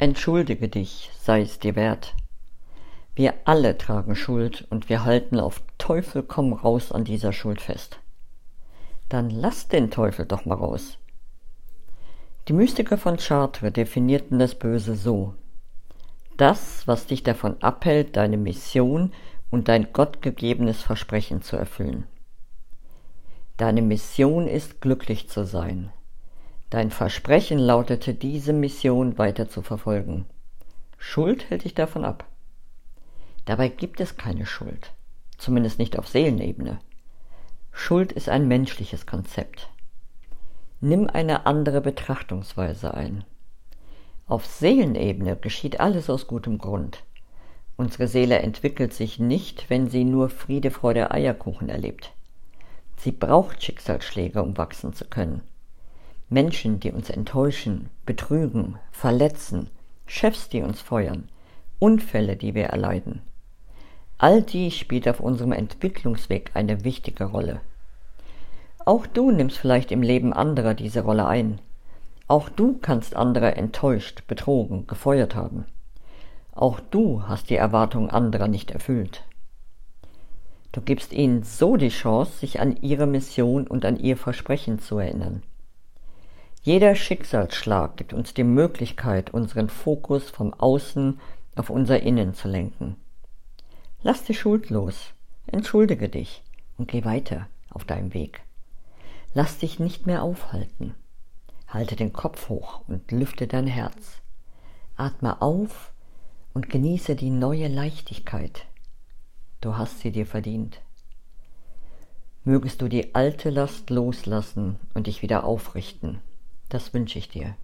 Entschuldige dich, sei es dir wert. Wir alle tragen Schuld und wir halten auf Teufel komm raus an dieser Schuld fest. Dann lass den Teufel doch mal raus. Die Mystiker von Chartres definierten das Böse so. Das, was dich davon abhält, deine Mission und dein gottgegebenes Versprechen zu erfüllen. Deine Mission ist glücklich zu sein. Dein Versprechen lautete, diese Mission weiter zu verfolgen. Schuld hält dich davon ab. Dabei gibt es keine Schuld, zumindest nicht auf Seelenebene. Schuld ist ein menschliches Konzept. Nimm eine andere Betrachtungsweise ein. Auf Seelenebene geschieht alles aus gutem Grund. Unsere Seele entwickelt sich nicht, wenn sie nur Friede, Freude, Eierkuchen erlebt. Sie braucht Schicksalsschläge, um wachsen zu können. Menschen, die uns enttäuschen, betrügen, verletzen, Chefs, die uns feuern, Unfälle, die wir erleiden. All dies spielt auf unserem Entwicklungsweg eine wichtige Rolle. Auch du nimmst vielleicht im Leben anderer diese Rolle ein. Auch du kannst andere enttäuscht, betrogen, gefeuert haben. Auch du hast die Erwartungen anderer nicht erfüllt. Du gibst ihnen so die Chance, sich an ihre Mission und an ihr Versprechen zu erinnern. Jeder Schicksalsschlag gibt uns die Möglichkeit, unseren Fokus vom Außen auf unser Innen zu lenken. Lass die Schuld los, entschuldige dich und geh weiter auf deinem Weg. Lass dich nicht mehr aufhalten. Halte den Kopf hoch und lüfte dein Herz. Atme auf und genieße die neue Leichtigkeit. Du hast sie dir verdient. Mögest du die alte Last loslassen und dich wieder aufrichten. Das wünsche ich dir.